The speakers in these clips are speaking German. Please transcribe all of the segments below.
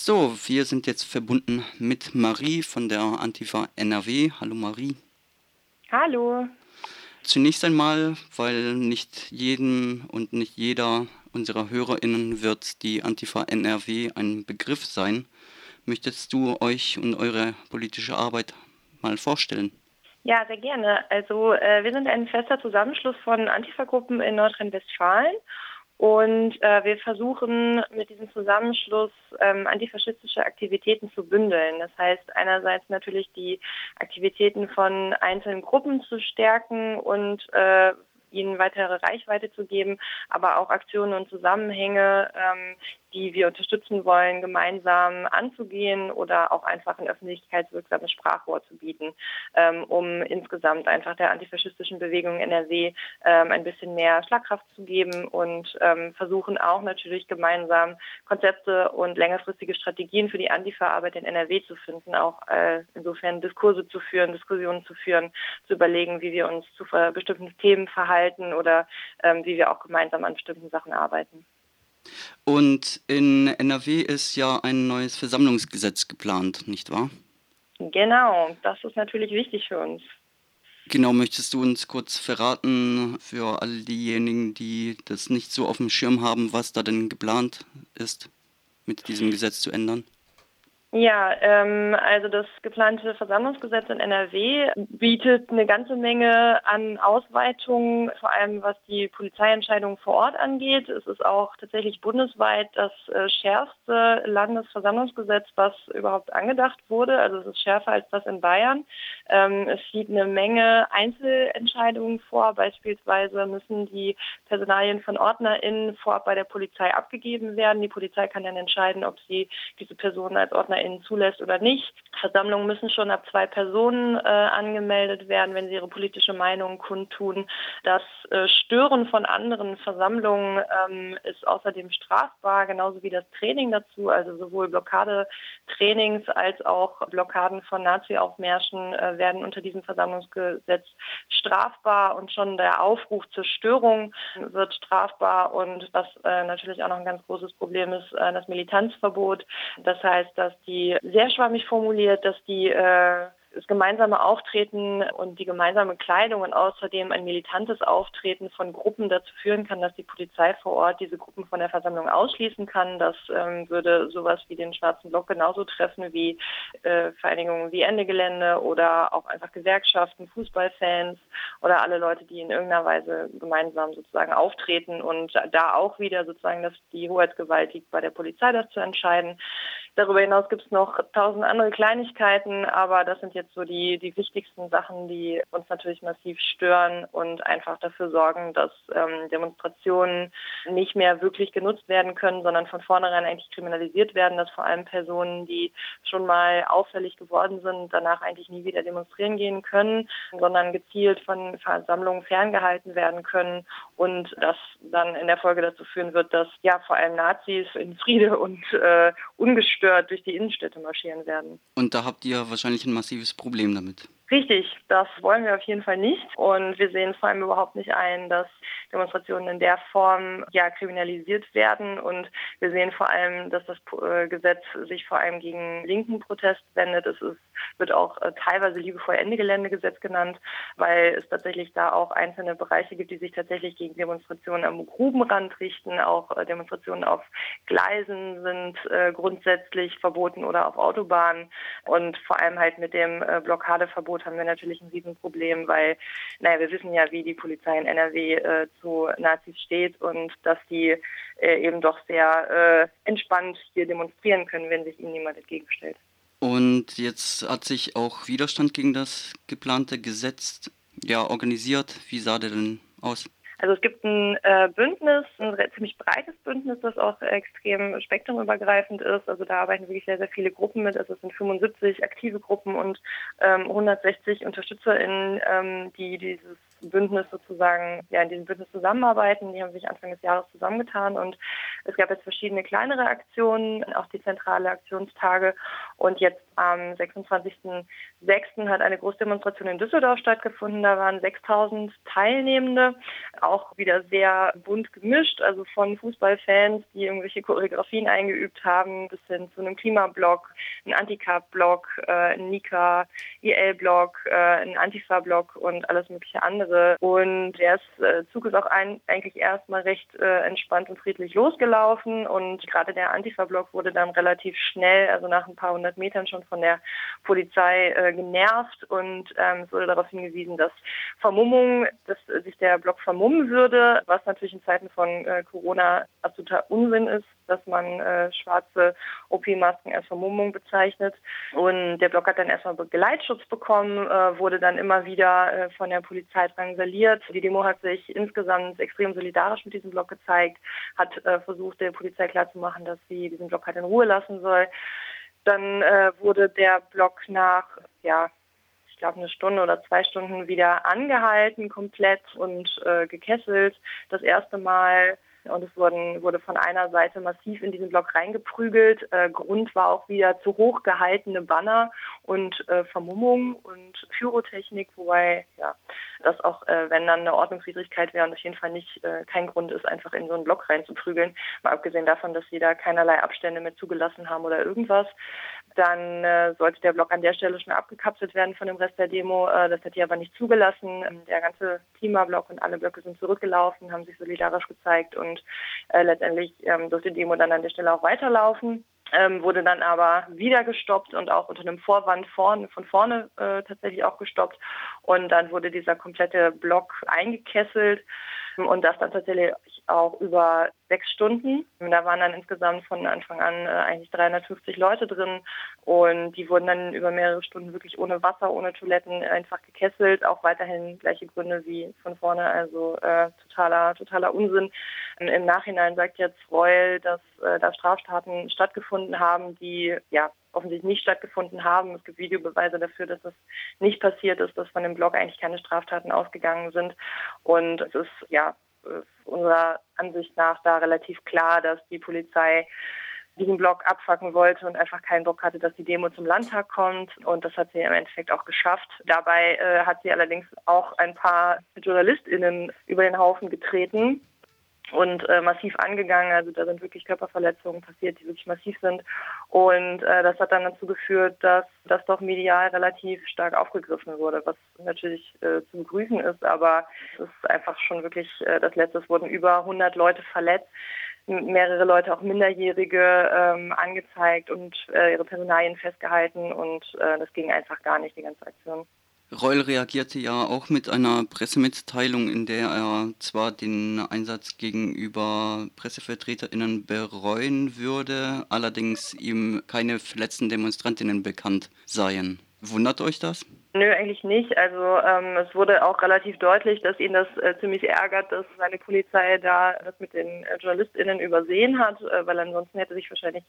So, wir sind jetzt verbunden mit Marie von der Antifa NRW. Hallo Marie. Hallo. Zunächst einmal, weil nicht jedem und nicht jeder unserer HörerInnen wird die Antifa NRW ein Begriff sein. Möchtest du euch und eure politische Arbeit mal vorstellen? Ja, sehr gerne. Also äh, wir sind ein fester Zusammenschluss von Antifa-Gruppen in Nordrhein-Westfalen und äh, wir versuchen mit diesem Zusammenschluss ähm, antifaschistische Aktivitäten zu bündeln. Das heißt einerseits natürlich die Aktivitäten von einzelnen Gruppen zu stärken und äh, ihnen weitere Reichweite zu geben, aber auch Aktionen und Zusammenhänge, ähm, die wir unterstützen wollen, gemeinsam anzugehen oder auch einfach ein öffentlichkeitswirksames Sprachrohr zu bieten, ähm, um insgesamt einfach der antifaschistischen Bewegung NRW ähm, ein bisschen mehr Schlagkraft zu geben und ähm, versuchen auch natürlich gemeinsam Konzepte und längerfristige Strategien für die Antifa-Arbeit in NRW zu finden, auch äh, insofern Diskurse zu führen, Diskussionen zu führen, zu überlegen, wie wir uns zu bestimmten Themen verhalten oder ähm, wie wir auch gemeinsam an bestimmten Sachen arbeiten. Und in NRW ist ja ein neues Versammlungsgesetz geplant, nicht wahr? Genau, das ist natürlich wichtig für uns. Genau, möchtest du uns kurz verraten für all diejenigen, die das nicht so auf dem Schirm haben, was da denn geplant ist, mit diesem Gesetz zu ändern? Ja, ähm, also das geplante Versammlungsgesetz in NRW bietet eine ganze Menge an Ausweitungen, vor allem was die Polizeientscheidungen vor Ort angeht. Es ist auch tatsächlich bundesweit das äh, schärfste Landesversammlungsgesetz, was überhaupt angedacht wurde. Also es ist schärfer als das in Bayern. Ähm, es sieht eine Menge Einzelentscheidungen vor. Beispielsweise müssen die Personalien von OrdnerInnen vorab bei der Polizei abgegeben werden. Die Polizei kann dann entscheiden, ob sie diese Personen als Ordner PartnerInnen zulässt oder nicht. Versammlungen müssen schon ab zwei Personen äh, angemeldet werden, wenn sie ihre politische Meinung kundtun. Das äh, Stören von anderen Versammlungen ähm, ist außerdem strafbar, genauso wie das Training dazu, also sowohl Blockadetrainings als auch Blockaden von Nazi-Aufmärschen äh, werden unter diesem Versammlungsgesetz strafbar und schon der Aufruf zur Störung wird strafbar und was äh, natürlich auch noch ein ganz großes Problem ist, äh, das Militanzverbot. Das heißt, dass die sehr schwammig formuliert, dass die äh, das gemeinsame Auftreten und die gemeinsame Kleidung und außerdem ein militantes Auftreten von Gruppen dazu führen kann, dass die Polizei vor Ort diese Gruppen von der Versammlung ausschließen kann. Das ähm, würde sowas wie den Schwarzen Block genauso treffen wie äh, Vereinigungen wie Ende Gelände oder auch einfach Gewerkschaften, Fußballfans oder alle Leute, die in irgendeiner Weise gemeinsam sozusagen auftreten und da auch wieder sozusagen, dass die Hoheitsgewalt liegt bei der Polizei, das zu entscheiden. Darüber hinaus gibt es noch tausend andere Kleinigkeiten, aber das sind jetzt so die, die wichtigsten Sachen, die uns natürlich massiv stören und einfach dafür sorgen, dass ähm, Demonstrationen nicht mehr wirklich genutzt werden können, sondern von vornherein eigentlich kriminalisiert werden, dass vor allem Personen, die schon mal auffällig geworden sind, danach eigentlich nie wieder demonstrieren gehen können, sondern gezielt von Versammlungen ferngehalten werden können und das dann in der Folge dazu führen wird, dass ja vor allem Nazis in Friede und äh, ungestört ungestört durch die Innenstädte marschieren werden. Und da habt ihr wahrscheinlich ein massives Problem damit. Richtig, das wollen wir auf jeden Fall nicht. Und wir sehen vor allem überhaupt nicht ein, dass Demonstrationen in der Form ja kriminalisiert werden. Und wir sehen vor allem, dass das äh, Gesetz sich vor allem gegen linken Protest wendet. Es ist, wird auch äh, teilweise liebevoll Ende-Gelände-Gesetz genannt, weil es tatsächlich da auch einzelne Bereiche gibt, die sich tatsächlich gegen Demonstrationen am Grubenrand richten. Auch äh, Demonstrationen auf Gleisen sind grundsätzlich verboten oder auf Autobahnen. Und vor allem halt mit dem Blockadeverbot haben wir natürlich ein Riesenproblem, weil, naja, wir wissen ja, wie die Polizei in NRW äh, zu Nazis steht und dass die äh, eben doch sehr äh, entspannt hier demonstrieren können, wenn sich ihnen niemand entgegenstellt. Und jetzt hat sich auch Widerstand gegen das geplante Gesetz ja organisiert. Wie sah der denn aus? Also es gibt ein äh, Bündnis, ein ziemlich breites Bündnis, das auch extrem spektrumübergreifend ist. Also da arbeiten wirklich sehr, sehr viele Gruppen mit. Also es sind 75 aktive Gruppen und ähm, 160 UnterstützerInnen, ähm, die dieses Bündnis sozusagen, ja, in diesem Bündnis zusammenarbeiten. Die haben sich Anfang des Jahres zusammengetan und es gab jetzt verschiedene kleinere Aktionen, auch die zentrale Aktionstage. Und jetzt am 26.06. hat eine Großdemonstration in Düsseldorf stattgefunden. Da waren 6000 Teilnehmende, auch wieder sehr bunt gemischt, also von Fußballfans, die irgendwelche Choreografien eingeübt haben, bis hin zu einem Klimablock, ein Anti-Carb-Block, äh, ein Nika, IL-Block, äh, ein Antifa-Block und alles mögliche andere. Und der äh, Zug ist auch ein, eigentlich erstmal recht äh, entspannt und friedlich losgelaufen. Und gerade der Antifa-Block wurde dann relativ schnell, also nach ein paar hundert Metern schon von der Polizei äh, genervt. Und ähm, es wurde darauf hingewiesen, dass Vermummung, dass sich der Block vermummen würde, was natürlich in Zeiten von äh, Corona absoluter Unsinn ist, dass man äh, schwarze OP-Masken als Vermummung bezeichnet. Und der Block hat dann erstmal Geleitschutz bekommen, äh, wurde dann immer wieder äh, von der Polizei drangsaliert. Die Demo hat sich insgesamt extrem solidarisch mit diesem Block gezeigt, hat äh, versucht, der Polizei klarzumachen, dass sie diesen Block halt in Ruhe lassen soll. Dann äh, wurde der Block nach, ja, ich glaube, eine Stunde oder zwei Stunden wieder angehalten, komplett und äh, gekesselt. Das erste Mal und es wurden, wurde von einer Seite massiv in diesen Block reingeprügelt. Äh, Grund war auch wieder zu hoch gehaltene Banner und äh, Vermummung und Pyrotechnik, wobei ja das auch, äh, wenn dann eine Ordnungswidrigkeit wäre und auf jeden Fall nicht äh, kein Grund ist, einfach in so einen Block reinzuprügeln. Mal abgesehen davon, dass sie da keinerlei Abstände mehr zugelassen haben oder irgendwas dann äh, sollte der Block an der Stelle schon abgekapselt werden von dem Rest der Demo. Äh, das hat die aber nicht zugelassen. Ähm, der ganze Klimablock und alle Blöcke sind zurückgelaufen, haben sich solidarisch gezeigt und äh, letztendlich ähm, durfte die Demo dann an der Stelle auch weiterlaufen. Ähm, wurde dann aber wieder gestoppt und auch unter einem Vorwand vorne, von vorne äh, tatsächlich auch gestoppt. Und dann wurde dieser komplette Block eingekesselt und das dann tatsächlich auch über sechs Stunden. Da waren dann insgesamt von Anfang an äh, eigentlich 350 Leute drin und die wurden dann über mehrere Stunden wirklich ohne Wasser, ohne Toiletten einfach gekesselt. Auch weiterhin gleiche Gründe wie von vorne, also äh, totaler, totaler Unsinn. Im Nachhinein sagt jetzt Reul, dass äh, da Straftaten stattgefunden haben, die ja offensichtlich nicht stattgefunden haben. Es gibt Videobeweise dafür, dass das nicht passiert ist, dass von dem Blog eigentlich keine Straftaten ausgegangen sind. Und es ist ja unserer Ansicht nach da relativ klar, dass die Polizei diesen Block abfacken wollte und einfach keinen Bock hatte, dass die Demo zum Landtag kommt. Und das hat sie im Endeffekt auch geschafft. Dabei äh, hat sie allerdings auch ein paar JournalistInnen über den Haufen getreten und äh, massiv angegangen. Also da sind wirklich Körperverletzungen passiert, die wirklich massiv sind. Und äh, das hat dann dazu geführt, dass das doch medial relativ stark aufgegriffen wurde, was natürlich äh, zu begrüßen ist. Aber es ist einfach schon wirklich äh, das Letzte. Es wurden über 100 Leute verletzt mehrere Leute, auch Minderjährige, ähm, angezeigt und äh, ihre Personalien festgehalten und äh, das ging einfach gar nicht, die ganze Aktion. Reul reagierte ja auch mit einer Pressemitteilung, in der er zwar den Einsatz gegenüber PressevertreterInnen bereuen würde, allerdings ihm keine verletzten DemonstrantInnen bekannt seien. Wundert euch das? Nö, eigentlich nicht. Also ähm, es wurde auch relativ deutlich, dass ihn das äh, ziemlich ärgert, dass seine Polizei da das mit den äh, JournalistInnen übersehen hat, äh, weil ansonsten hätte sich wahrscheinlich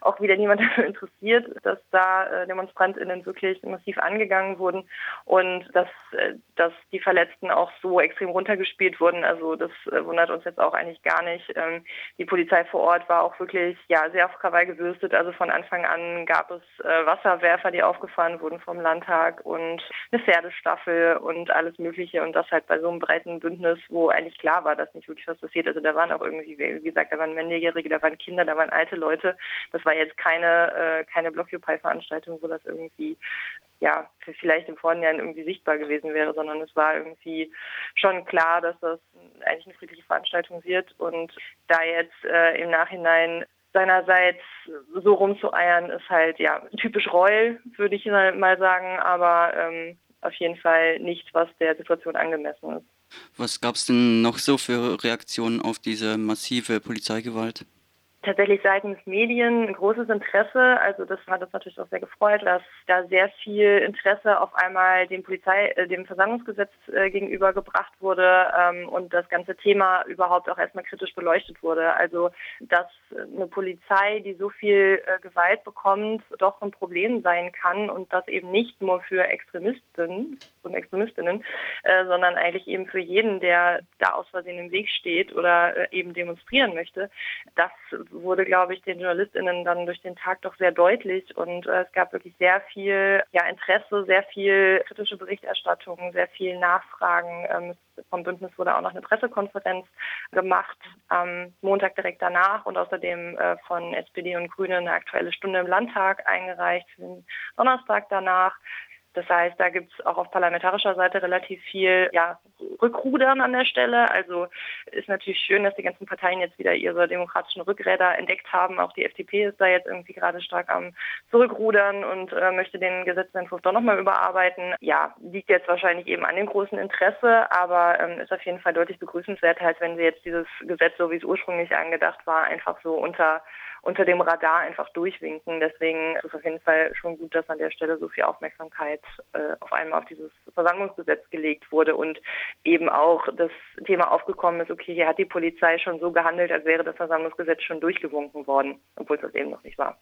auch wieder niemand dafür interessiert, dass da äh, DemonstrantInnen wirklich massiv angegangen wurden und dass, äh, dass die Verletzten auch so extrem runtergespielt wurden. Also das äh, wundert uns jetzt auch eigentlich gar nicht. Ähm, die Polizei vor Ort war auch wirklich ja sehr auf Krawall gewürstet. Also von Anfang an gab es äh, Wasserwerfer, die aufgefahren wurden vom Landtag und und eine Pferdestaffel und alles Mögliche und das halt bei so einem breiten Bündnis, wo eigentlich klar war, dass nicht wirklich was passiert. Also da waren auch irgendwie, wie gesagt, da waren Minderjährige, da waren Kinder, da waren alte Leute. Das war jetzt keine, äh, keine Blockupy-Veranstaltung, wo das irgendwie ja, vielleicht im Vorhinein irgendwie sichtbar gewesen wäre, sondern es war irgendwie schon klar, dass das eigentlich eine friedliche Veranstaltung wird. Und da jetzt äh, im Nachhinein seinerseits so rumzueiern, ist halt ja typisch Reul, würde ich mal sagen, aber ähm, auf jeden Fall nichts, was der Situation angemessen ist. Was gab es denn noch so für Reaktionen auf diese massive Polizeigewalt? Tatsächlich seitens Medien ein großes Interesse. Also das hat uns natürlich auch sehr gefreut, dass da sehr viel Interesse auf einmal dem Polizei, äh, dem Versammlungsgesetz äh, gegenüber gebracht wurde ähm, und das ganze Thema überhaupt auch erstmal kritisch beleuchtet wurde. Also dass eine Polizei, die so viel äh, Gewalt bekommt, doch ein Problem sein kann und das eben nicht nur für Extremisten und Extremistinnen, äh, sondern eigentlich eben für jeden, der da aus Versehen im Weg steht oder äh, eben demonstrieren möchte. Das wurde, glaube ich, den JournalistInnen dann durch den Tag doch sehr deutlich und äh, es gab wirklich sehr viel ja, Interesse, sehr viel kritische Berichterstattung, sehr viel Nachfragen. Ähm, vom Bündnis wurde auch noch eine Pressekonferenz gemacht am Montag direkt danach und außerdem äh, von SPD und Grüne eine aktuelle Stunde im Landtag eingereicht für den Donnerstag danach. Das heißt, da gibt es auch auf parlamentarischer Seite relativ viel ja, Rückrudern an der Stelle. Also ist natürlich schön, dass die ganzen Parteien jetzt wieder ihre demokratischen Rückräder entdeckt haben. Auch die FDP ist da jetzt irgendwie gerade stark am Zurückrudern und äh, möchte den Gesetzentwurf doch nochmal überarbeiten. Ja, liegt jetzt wahrscheinlich eben an dem großen Interesse, aber ähm, ist auf jeden Fall deutlich begrüßenswert, als wenn sie jetzt dieses Gesetz, so wie es ursprünglich angedacht war, einfach so unter unter dem Radar einfach durchwinken. Deswegen ist es auf jeden Fall schon gut, dass an der Stelle so viel Aufmerksamkeit äh, auf einmal auf dieses Versammlungsgesetz gelegt wurde und eben auch das Thema aufgekommen ist, okay, hier hat die Polizei schon so gehandelt, als wäre das Versammlungsgesetz schon durchgewunken worden, obwohl es das eben noch nicht war.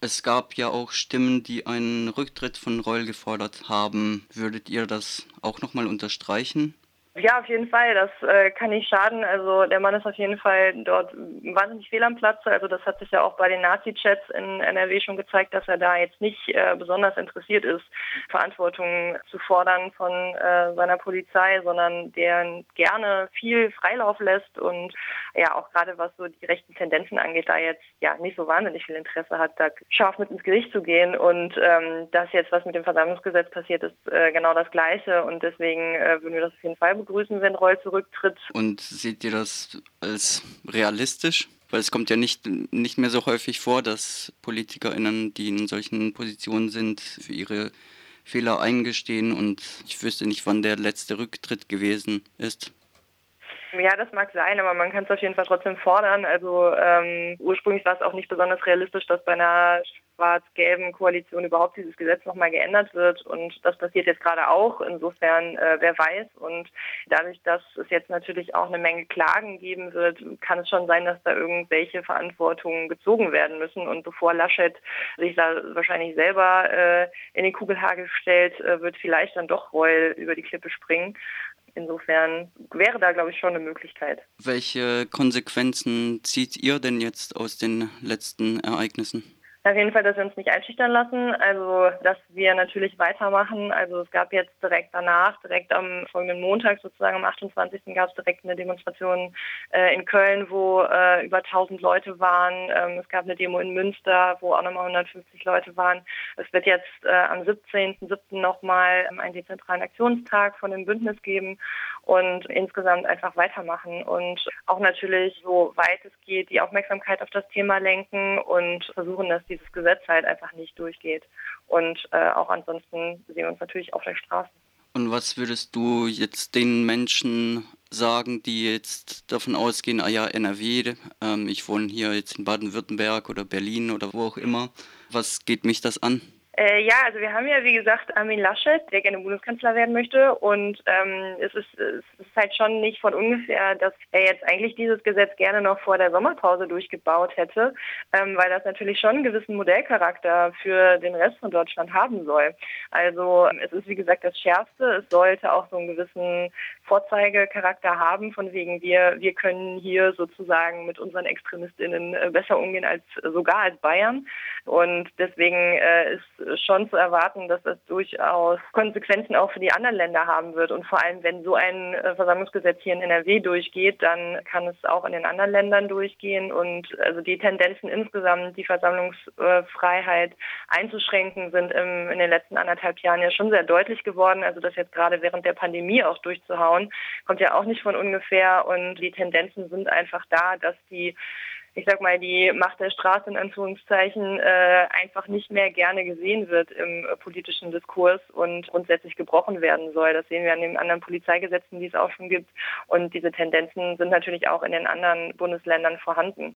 Es gab ja auch Stimmen, die einen Rücktritt von Reul gefordert haben. Würdet ihr das auch nochmal unterstreichen? Ja, auf jeden Fall. Das äh, kann nicht schaden. Also der Mann ist auf jeden Fall dort wahnsinnig fehl am Platze. Also das hat sich ja auch bei den Nazi-Chats in NRW schon gezeigt, dass er da jetzt nicht äh, besonders interessiert ist, Verantwortung zu fordern von äh, seiner Polizei, sondern der gerne viel Freilauf lässt und ja auch gerade was so die rechten Tendenzen angeht, da jetzt ja nicht so wahnsinnig viel Interesse hat, da scharf mit ins Gericht zu gehen. Und ähm, das jetzt, was mit dem Versammlungsgesetz passiert, ist äh, genau das Gleiche. Und deswegen äh, würden wir das auf jeden Fall begrüßen, wenn Reul zurücktritt. Und seht ihr das als realistisch? Weil es kommt ja nicht, nicht mehr so häufig vor, dass PolitikerInnen, die in solchen Positionen sind, für ihre Fehler eingestehen und ich wüsste nicht, wann der letzte Rücktritt gewesen ist. Ja, das mag sein, aber man kann es auf jeden Fall trotzdem fordern. Also ähm, ursprünglich war es auch nicht besonders realistisch, dass bei einer schwarz-gelben Koalition überhaupt dieses Gesetz nochmal geändert wird. Und das passiert jetzt gerade auch. Insofern, äh, wer weiß. Und dadurch, dass es jetzt natürlich auch eine Menge Klagen geben wird, kann es schon sein, dass da irgendwelche Verantwortungen gezogen werden müssen. Und bevor Laschet sich da wahrscheinlich selber äh, in den Kugelhagel stellt, äh, wird vielleicht dann doch Reul über die Klippe springen. Insofern wäre da, glaube ich, schon eine Möglichkeit. Welche Konsequenzen zieht ihr denn jetzt aus den letzten Ereignissen? Auf jeden Fall, dass wir uns nicht einschüchtern lassen, also dass wir natürlich weitermachen. Also es gab jetzt direkt danach, direkt am folgenden Montag, sozusagen am 28. gab es direkt eine Demonstration äh, in Köln, wo äh, über 1000 Leute waren. Ähm, es gab eine Demo in Münster, wo auch nochmal 150 Leute waren. Es wird jetzt äh, am 17.07. nochmal einen dezentralen Aktionstag von dem Bündnis geben und insgesamt einfach weitermachen und auch natürlich, so weit es geht, die Aufmerksamkeit auf das Thema lenken und versuchen, dass dieses Gesetz halt einfach nicht durchgeht. Und äh, auch ansonsten sehen wir uns natürlich auf der Straße. Und was würdest du jetzt den Menschen sagen, die jetzt davon ausgehen, ah ja, NRW, ähm, ich wohne hier jetzt in Baden-Württemberg oder Berlin oder wo auch immer, was geht mich das an? Äh, ja, also wir haben ja, wie gesagt, Armin Laschet, der gerne Bundeskanzler werden möchte. Und ähm, es, ist, es ist halt schon nicht von ungefähr, dass er jetzt eigentlich dieses Gesetz gerne noch vor der Sommerpause durchgebaut hätte, ähm, weil das natürlich schon einen gewissen Modellcharakter für den Rest von Deutschland haben soll. Also es ist, wie gesagt, das Schärfste. Es sollte auch so einen gewissen Vorzeigecharakter haben, von wegen wir, wir können hier sozusagen mit unseren ExtremistInnen äh, besser umgehen als sogar als Bayern. Und deswegen äh, ist schon zu erwarten, dass das durchaus Konsequenzen auch für die anderen Länder haben wird. Und vor allem, wenn so ein äh, Versammlungsgesetz hier in NRW durchgeht, dann kann es auch in den anderen Ländern durchgehen. Und also die Tendenzen insgesamt, die Versammlungsfreiheit einzuschränken, sind im, in den letzten anderthalb Jahren ja schon sehr deutlich geworden. Also das jetzt gerade während der Pandemie auch durchzuhauen, kommt ja auch nicht von ungefähr. Und die Tendenzen sind einfach da, dass die ich sag mal, die Macht der Straße in Anführungszeichen äh, einfach nicht mehr gerne gesehen wird im äh, politischen Diskurs und grundsätzlich gebrochen werden soll. Das sehen wir an den anderen Polizeigesetzen, die es auch schon gibt. Und diese Tendenzen sind natürlich auch in den anderen Bundesländern vorhanden.